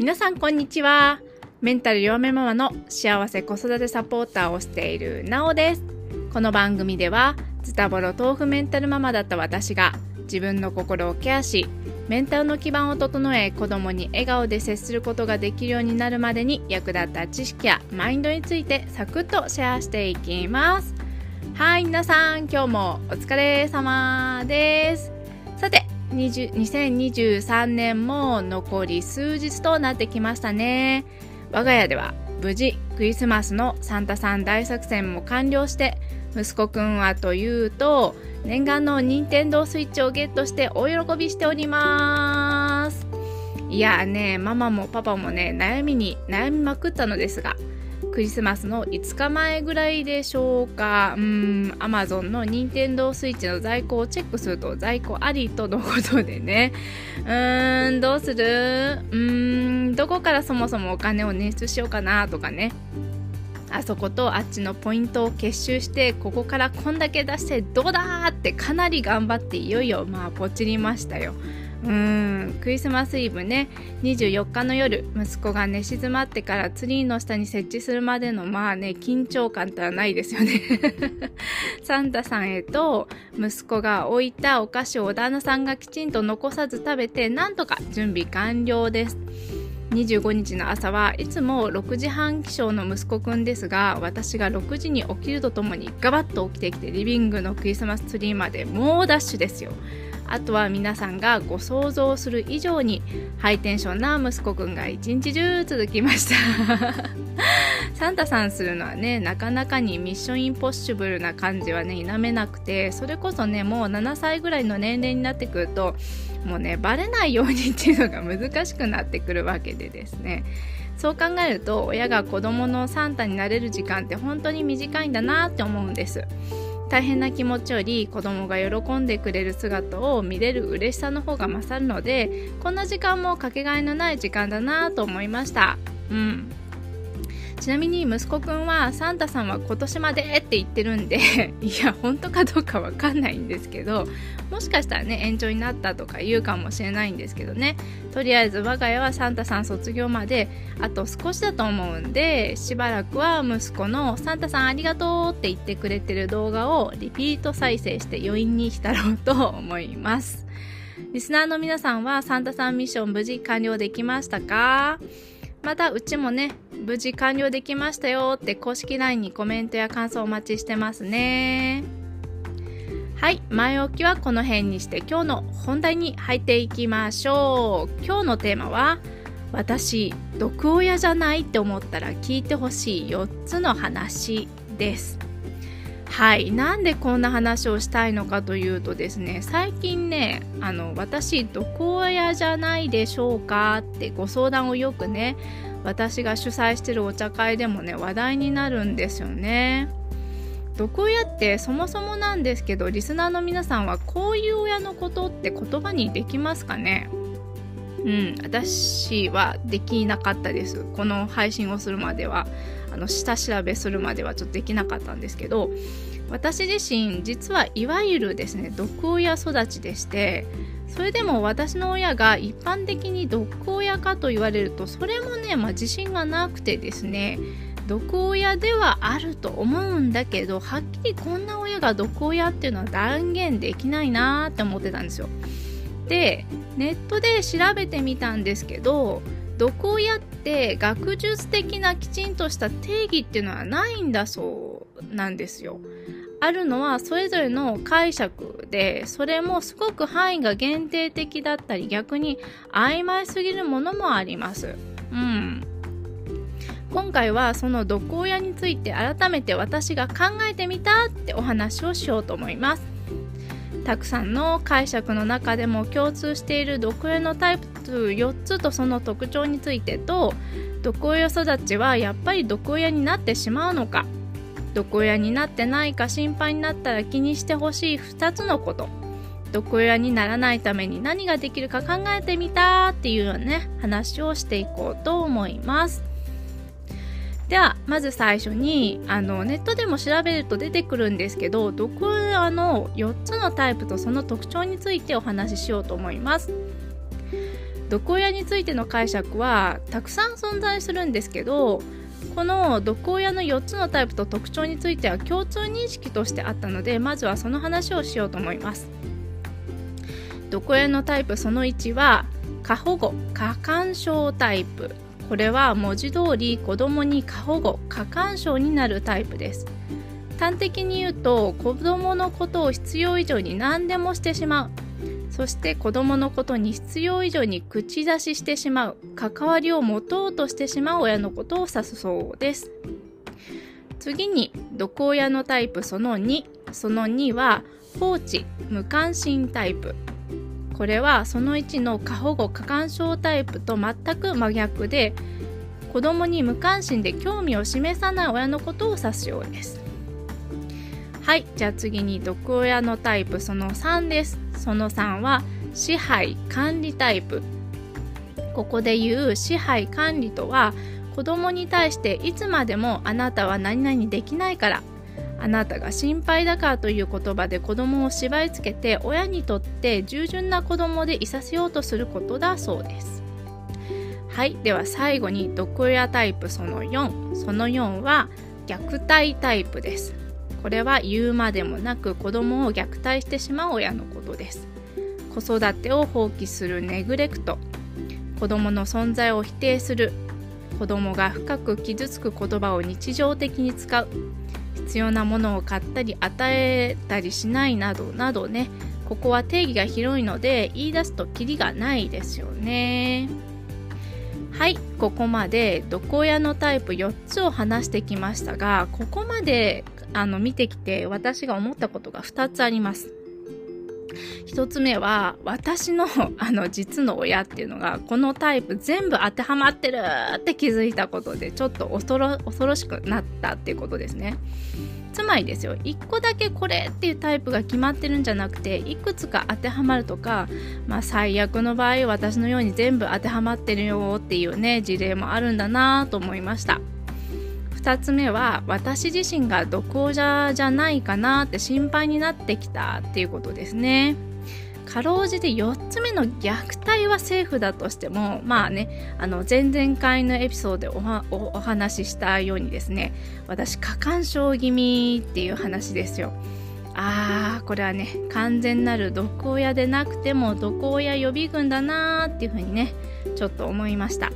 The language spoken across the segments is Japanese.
皆さんこんにちは。メンタル弱めママの幸せ子育てサポーターをしているなおです。この番組ではズタボロ豆腐メンタルママだった私が自分の心をケアしメンタルの基盤を整え子供に笑顔で接することができるようになるまでに役立った知識やマインドについてサクッとシェアしていきます。はい皆さん今日もお疲れ様です。2023年も残り数日となってきましたね。我が家では無事クリスマスのサンタさん大作戦も完了して息子くんはというと念願の任天堂スイッチをゲットしてお喜びしております。いやねママもパパもね悩みに悩みまくったのですがクリスマスの5日前ぐらいでしょうか。うん Amazon の任天堂スイッチの在庫をチェックすると在庫ありとのことでね。うーんどうする？うーんどこからそもそもお金を捻出しようかなとかね。あそことあっちのポイントを結集してここからこんだけ出してどうだってかなり頑張っていよいよまあポチりましたよ。うん。クリスマスイブね。24日の夜息子が寝静まってからツリーの下に設置するまでのまあね緊張感ってはないですよね。サンタさんへと息子が置いたお菓子を旦那さんがきちんと残さず食べてなんとか準備完了です。25日の朝はいつも6時半起床の息子くんですが私が6時に起きるとともにガバッと起きてきてリビングのクリスマスツリーまで猛ダッシュですよ。あとは皆さんがご想像する以上にハイテンションな息子くんが一日中続きました。サンタさんするのはねなかなかにミッションインポッシブルな感じはね否めなくてそれこそねもう7歳ぐらいの年齢になってくるともうねバレないようにっていうのが難しくなってくるわけでですね。そう考えると親が子供のサンタになれる時間って本当に短いんだなって思うんです。大変な気持ちより子供が喜んでくれる姿を見れる嬉しさの方が勝るのでこんな時間もかけがえのない時間だなと思いました。うん。ちなみに息子くんはサンタさんは今年までって言ってるんで いや本当かどうかわかんないんですけどもしかしたらね延長になったとか言うかもしれないんですけどね。とりあえず我が家はサンタさん卒業まであと少しだと思うんでしばらくは息子のサンタさんありがとうって言ってくれてる動画をリピート再生して余韻に浸ろうと思います。リスナーの皆さんはサンタさんミッション無事完了できましたか？またうちもね無事完了できましたよって公式 LINE にコメントや感想お待ちしてますね。はい前置きはこの辺にして今日の本題に入っていきましょう。今日のテーマは私毒親じゃないって思ったら聞いてほしい4つの話です。はい。なんでこんな話をしたいのかというとですね最近ねあの私毒親じゃないでしょうかってご相談をよくね私が主催してるお茶会でもね話題になるんですよね。毒親ってそもそもなんですけどリスナーの皆さんはこういう親のことって言葉にできますかね？うん私はできなかったですこの配信をするまではあの下調べするまではちょっとできなかったんですけど私自身実はいわゆるですね毒親育ちでしてそれでも私の親が一般的に毒親かと言われるとそれもね、まあ、自信がなくてですね毒親ではあると思うんだけどはっきりこんな親が毒親っていうのは断言できないなーって思ってたんですよ。でネットで調べてみたんですけど毒親って学術的なきちんとした定義っていうのはないんだそうなんですよ。あるのはそれぞれの解釈でそれもすごく範囲が限定的だったり逆に曖昧すぎるものもあります。うん、今回はその毒親について改めて私が考えてみたってお話をしようと思います。たくさんの解釈の中でも共通している毒親のタイプ4つとその特徴についてと毒親育ちはやっぱり毒親になってしまうのか毒親になってないか心配になったら気にしてほしい2つのこと毒親にならないために何ができるか考えてみたっていうね話をしていこうと思います。ではまず最初にあのネットでも調べると出てくるんですけど毒親の4つのタイプとその特徴についてお話ししようと思います。毒親についての解釈はたくさん存在するんですけどこの毒親の4つのタイプと特徴については共通認識としてあったのでまずはその話をしようと思います。毒親のタイプその1は過保護過干渉タイプ。これは文字通り子供に過保護過干渉になるタイプです。端的に言うと子供のことを必要以上に何でもしてしまう。そして子供のことに必要以上に口出ししてしまう。関わりを持とうとしてしまう親のことを指すそうです。次に毒親のタイプその2その2は放置無関心タイプ。これはその1の過保護過干渉タイプと全く真逆で子供に無関心で興味を示さない親のことを指すようです。はいじゃあ次に毒親のタイプその3です。その3は支配管理タイプ。ここで言う支配管理とは子供に対していつまでもあなたは何々できないから。あなたが心配だからという言葉で子供を縛り付けて親にとって従順な子供でいさせようとすることだそうです。はいでは最後に毒親タイプその4その4は虐待タイプです。これは言うまでもなく子供を虐待してしまう親のことです。子育てを放棄するネグレクト。子供の存在を否定する。子供が深く傷つく言葉を日常的に使う。必要なものを買ったり与えたりしないなどなどね。ここは定義が広いので言い出すとキリがないですよね。はいここまで。毒親のタイプ？4つを話してきましたがここまであの見てきて私が思ったことが2つあります。1つ目は私の あの実の親っていうのがこのタイプ全部当てはまってるって気づいたことでちょっと恐ろ恐ろしくなったっていうことですね。つまりですよ1個だけこれっていうタイプが決まってるんじゃなくていくつか当てはまるとか、まあ、最悪の場合私のように全部当てはまってるよっていうね事例もあるんだなと思いました。2つ目は私自身が毒親じゃないかなって心配になってきたっていうことですね。かろうじて4つ目の虐待はセーフだとしてもまあねあの前々回のエピソードでおお話ししたようにですね私過干渉気味っていう話ですよ。あーこれはね完全なる毒親でなくても毒親予備軍だなーっていうふうにねちょっと思いました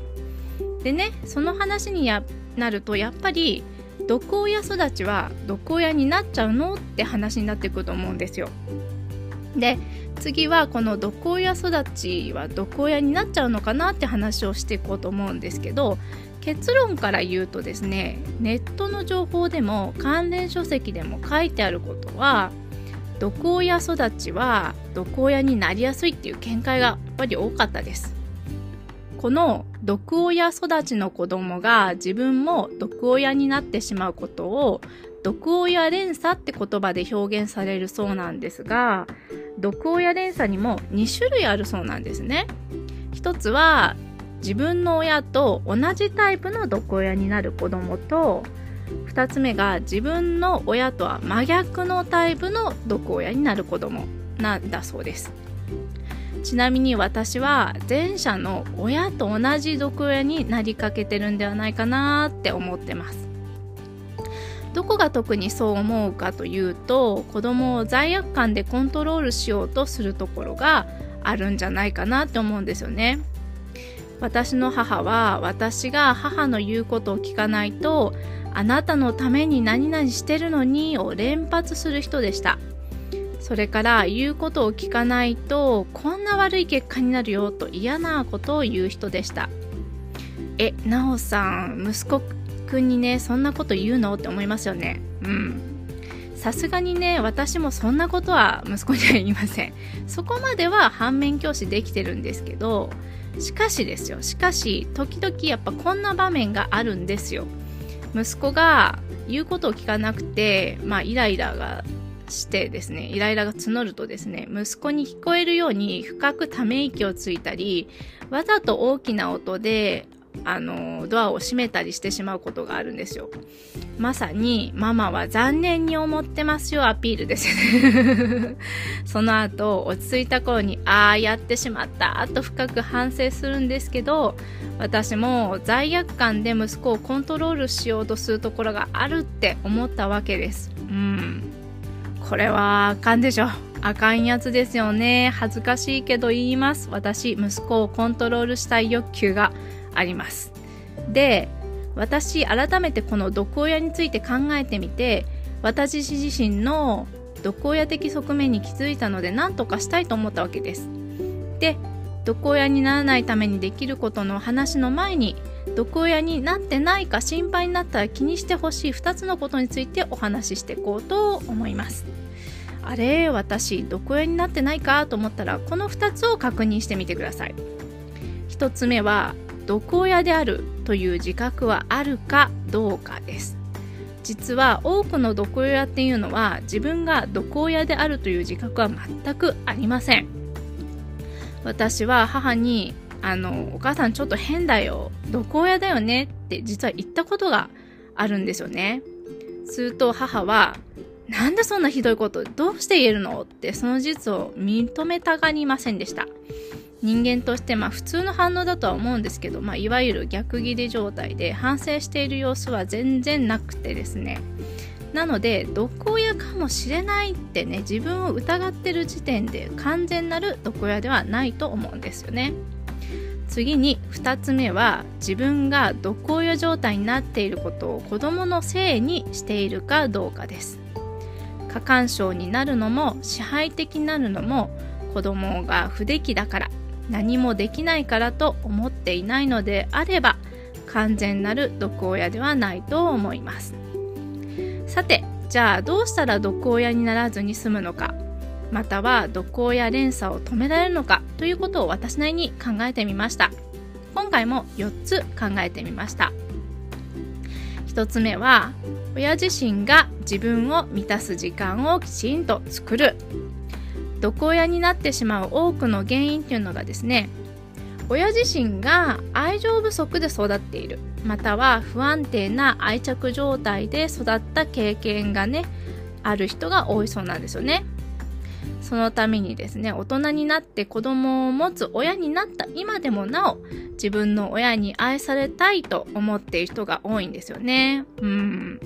でねその話にやなるとやっぱり毒親育ちは毒親になっちゃうのって話になってくると思うんですよ。で次はこの毒親育ちは毒親になっちゃうのかなって話をしていこうと思うんですけど結論から言うとですねネットの情報でも関連書籍でも書いてあることは毒親育ちは毒親になりやすいっていう見解がやっぱり多かったです。この毒親育ちの子供が自分も毒親になってしまうことを毒親連鎖って言葉で表現されるそうなんですが毒親連鎖にも2種類あるそうなんですね。一つは自分の親と同じタイプの毒親になる子供と2つ目が自分の親とは真逆のタイプの毒親になる子供なんだそうです。ちなみに私は前者の親と同じ毒親になりかけてるんではないかなって思ってます。どこが特にそう思うかというと子供を罪悪感でコントロールしようとするところがあるんじゃないかなって思うんですよね。私の母は私が母の言うことを聞かないとあなたのために何々してるのにを連発する人でした。それから言うことを聞かないとこんな悪い結果になるよと嫌なことを言う人でした。えなおさん息子くんにねそんなこと言うの？って思いますよね。うん。さすがにね私もそんなことは息子には言いません。そこまでは反面教師できてるんですけどしかしですよ。しかし時々やっぱこんな場面があるんですよ。息子が言うことを聞かなくてまあイライラがしてですね、イライラが募るとですね、息子に聞こえるように深くため息をついたり、わざと大きな音であのドアを閉めたりしてしまうことがあるんですよ。まさにママは残念に思ってますよアピールです。ね その後落ち着いた頃にああやってしまった。と深く反省するんですけど私も罪悪感で息子をコントロールしようとするところがあるって思ったわけです。うん。これはあかんでしょ。あかんやつですよね。恥ずかしいけど言います。私息子をコントロールしたい欲求があります。で私改めてこの毒親について考えてみて私自身の毒親的側面に気づいたので何とかしたいと思ったわけです。で毒親にならないためにできることの話の前に毒親になってないか心配になったら気にしてほしい2つのことについてお話ししていこうと思います。あれ私毒親になってないかと思ったらこの2つを確認してみてください。1つ目は毒親であるという自覚はあるかどうかです。実は多くの毒親っていうのは自分が毒親であるという自覚は全くありません。私は母にあのお母さんちょっと変だよ。毒親だよねって実は言ったことがあるんですよね。すると母はなんでそんなひどいことどうして言えるのってその事実を認めたがりませんでした。人間としてまあ普通の反応だとは思うんですけど、まあ、いわゆる逆ギレ状態で反省している様子は全然なくてですね。なので毒親かもしれないってね自分を疑ってる時点で完全なる毒親ではないと思うんですよね。次に2つ目は自分が毒親状態になっていることを子どものせいにしているかどうかです。過干渉になるのも支配的になるのも子供が不出来だから何もできないからと思っていないのであれば完全なる毒親ではないと思います。さてじゃあどうしたら毒親にならずに済むのかまたは毒親連鎖を止められるのかということを私なりに考えてみました。今回も4つ考えてみました。1つ目は親自身が自分を満たす時間をきちんと作る。毒親になってしまう多くの原因っていうのがですね親自身が愛情不足で育っている。または不安定な愛着状態で育った経験がねある人が多いそうなんですよね。そのためにですね大人になって子供を持つ親になった今でもなお自分の親に愛されたいと思っている人が多いんですよね。うん。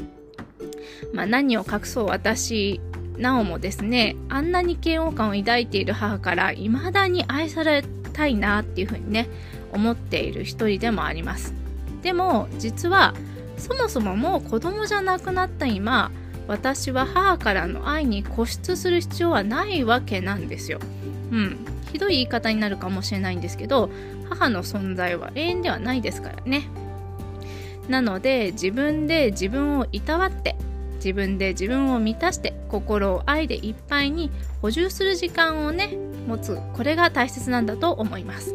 まあ何を隠そう私なおもですねあんなに嫌悪感を抱いている母から未だに愛されたいなっていうふうにね思っている一人でもあります。でも実はそもそももう子供じゃなくなった今私は母からの愛に固執する必要はないわけなんですよ。うん。ひどい言い方になるかもしれないんですけど母の存在は永遠ではないですからね。なので自分で自分をいたわって自分で自分を満たして心を愛でいっぱいに補充する時間をね持つこれが大切なんだと思います。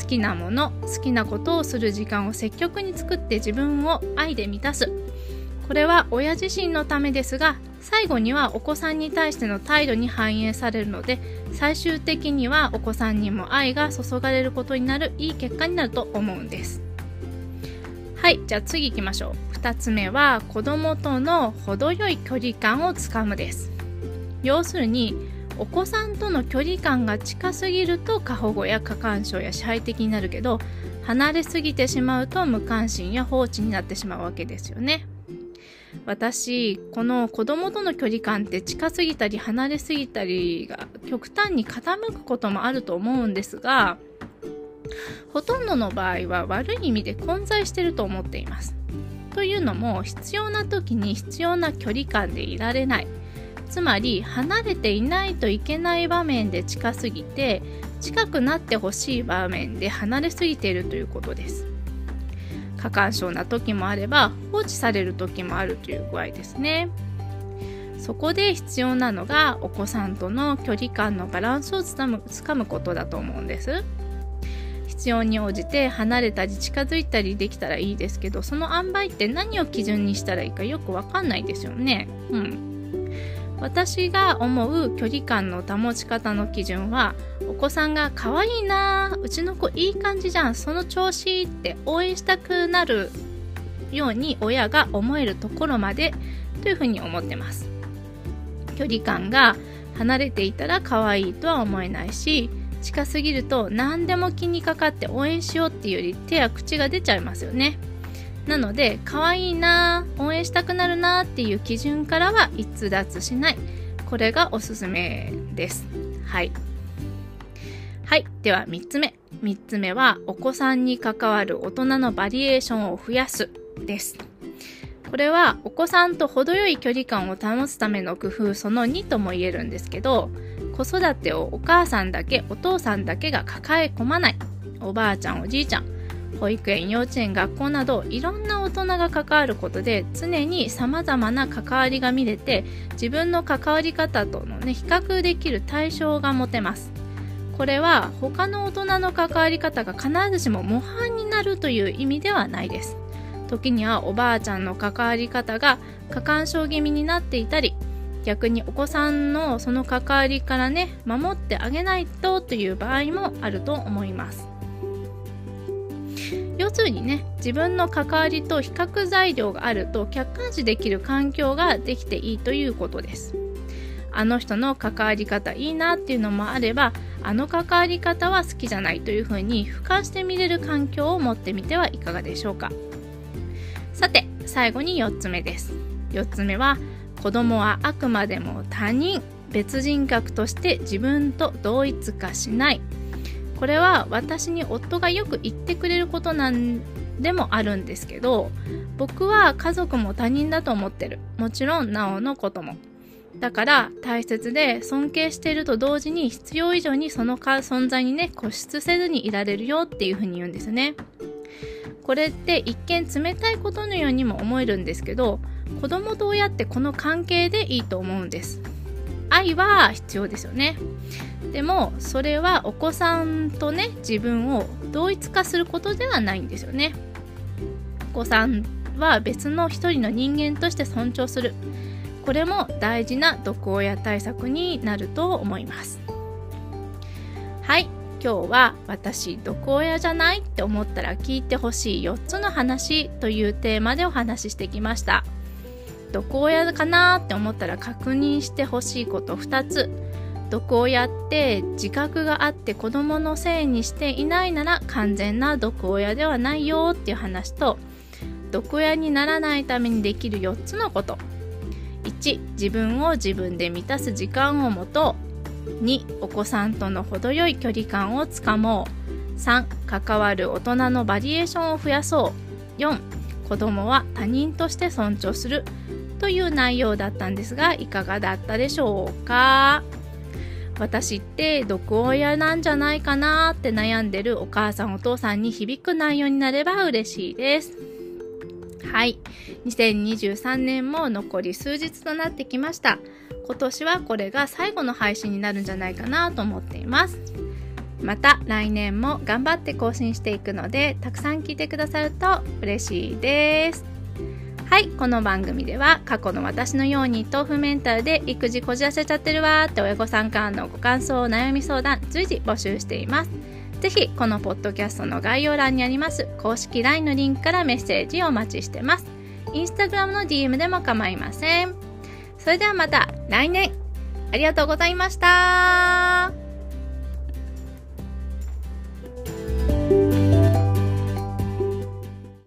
好きなもの好きなことをする時間を積極に作って自分を愛で満たす。これは親自身のためですが最後にはお子さんに対しての態度に反映されるので最終的にはお子さんにも愛が注がれることになるいい結果になると思うんです。はいじゃあ次行きましょう。2つ目は子供との程よい距離感をつかむです。要するにお子さんとの距離感が近すぎると過保護や過干渉や支配的になるけど離れすぎてしまうと無関心や放置になってしまうわけですよね。私この子供との距離感って近すぎたり離れすぎたりが極端に傾くこともあると思うんですがほとんどの場合は悪い意味で混在してると思っています。というのも必要な時に必要な距離感でいられない。つまり離れていないといけない場面で近すぎて近くなってほしい場面で離れすぎているということです。過干渉な時もあれば放置される時もあるという具合ですね。そこで必要なのがお子さんとの距離感のバランスをつかむつかむことだと思うんです。必要に応じて離れたり近づいたりできたらいいですけどその塩梅って何を基準にしたらいいかよくわかんないですよね。うん。私が思う距離感の保ち方の基準はお子さんが可愛いなうちの子いい感じじゃんその調子って応援したくなるように親が思えるところまでというふうに思ってます。距離感が離れていたら可愛いとは思えないし近すぎると何でも気にかかって応援しようっていうより手や口が出ちゃいますよね。なので可愛いな応援したくなるなっていう基準からは逸脱しない。これがおすすめです。はい。はい。では3つ目。3つ目はお子さんに関わる大人のバリエーションを増やすです。これはお子さんと程よい距離感を保つための工夫その2とも言えるんですけど子育てをお母さんだけお父さんだけが抱え込まない。おばあちゃんおじいちゃん。保育園幼稚園学校などいろんな大人が関わることで常にさまざまな関わりが見れて自分の関わり方との、ね、比較できる対象が持てます。これは他の大人の関わり方が必ずしも模範になるという意味ではないです。時にはおばあちゃんの関わり方が過干渉気味になっていたり逆にお子さんのその関わりからね守ってあげないとという場合もあると思います。要するにね自分の関わりと比較材料があると客観視できる環境ができていいということです。あの人の関わり方いいなっていうのもあればあの関わり方は好きじゃないというふうに俯瞰して見れる環境を持ってみてはいかがでしょうか。さて最後に4つ目です。4つ目は子供はあくまでも他人別人格として自分と同一化しない。これは私に夫がよく言ってくれることなんでもあるんですけど僕は家族も他人だと思ってる。もちろんなおのことも。だから大切で尊敬していると同時に必要以上にその存在にね固執せずにいられるよっていうふうに言うんですね。これって一見冷たいことのようにも思えるんですけど子供と親ってこの関係でいいと思うんです。愛は必要ですよね。でもそれはお子さんとね自分を同一化することではないんですよね。お子さんは別の一人の人間として尊重する。これも大事な毒親対策になると思います。はい。今日は私毒親じゃないって思ったら聞いてほしい4つの話というテーマでお話ししてきました。毒親かなって思ったら確認してほしいこと2つ。毒親って自覚があって子供のせいにしていないなら完全な毒親ではないよっていう話と毒親にならないためにできる4つのこと。1自分を自分で満たす時間を持とう。2お子さんとの程よい距離感をつかもう。3関わる大人のバリエーションを増やそう。4子供は他人として尊重するという内容だったんですがいかがだったでしょうか？私って毒親なんじゃないかなって悩んでるお母さんお父さんに響く内容になれば嬉しいです。はい。2023年も残り数日となってきました。今年はこれが最後の配信になるんじゃないかなと思っています。また来年も頑張って更新していくのでたくさん聞いてくださると嬉しいです。はい、この番組では過去の私のように豆腐メンタルで育児こじらせちゃってるわーって親御さんからのご感想、悩み相談随時募集しています。ぜひこのポッドキャストの概要欄にあります公式 LINE のリンクからメッセージをお待ちしてます。インスタグラムの DM でも構いません。それではまた来年ありがとうございました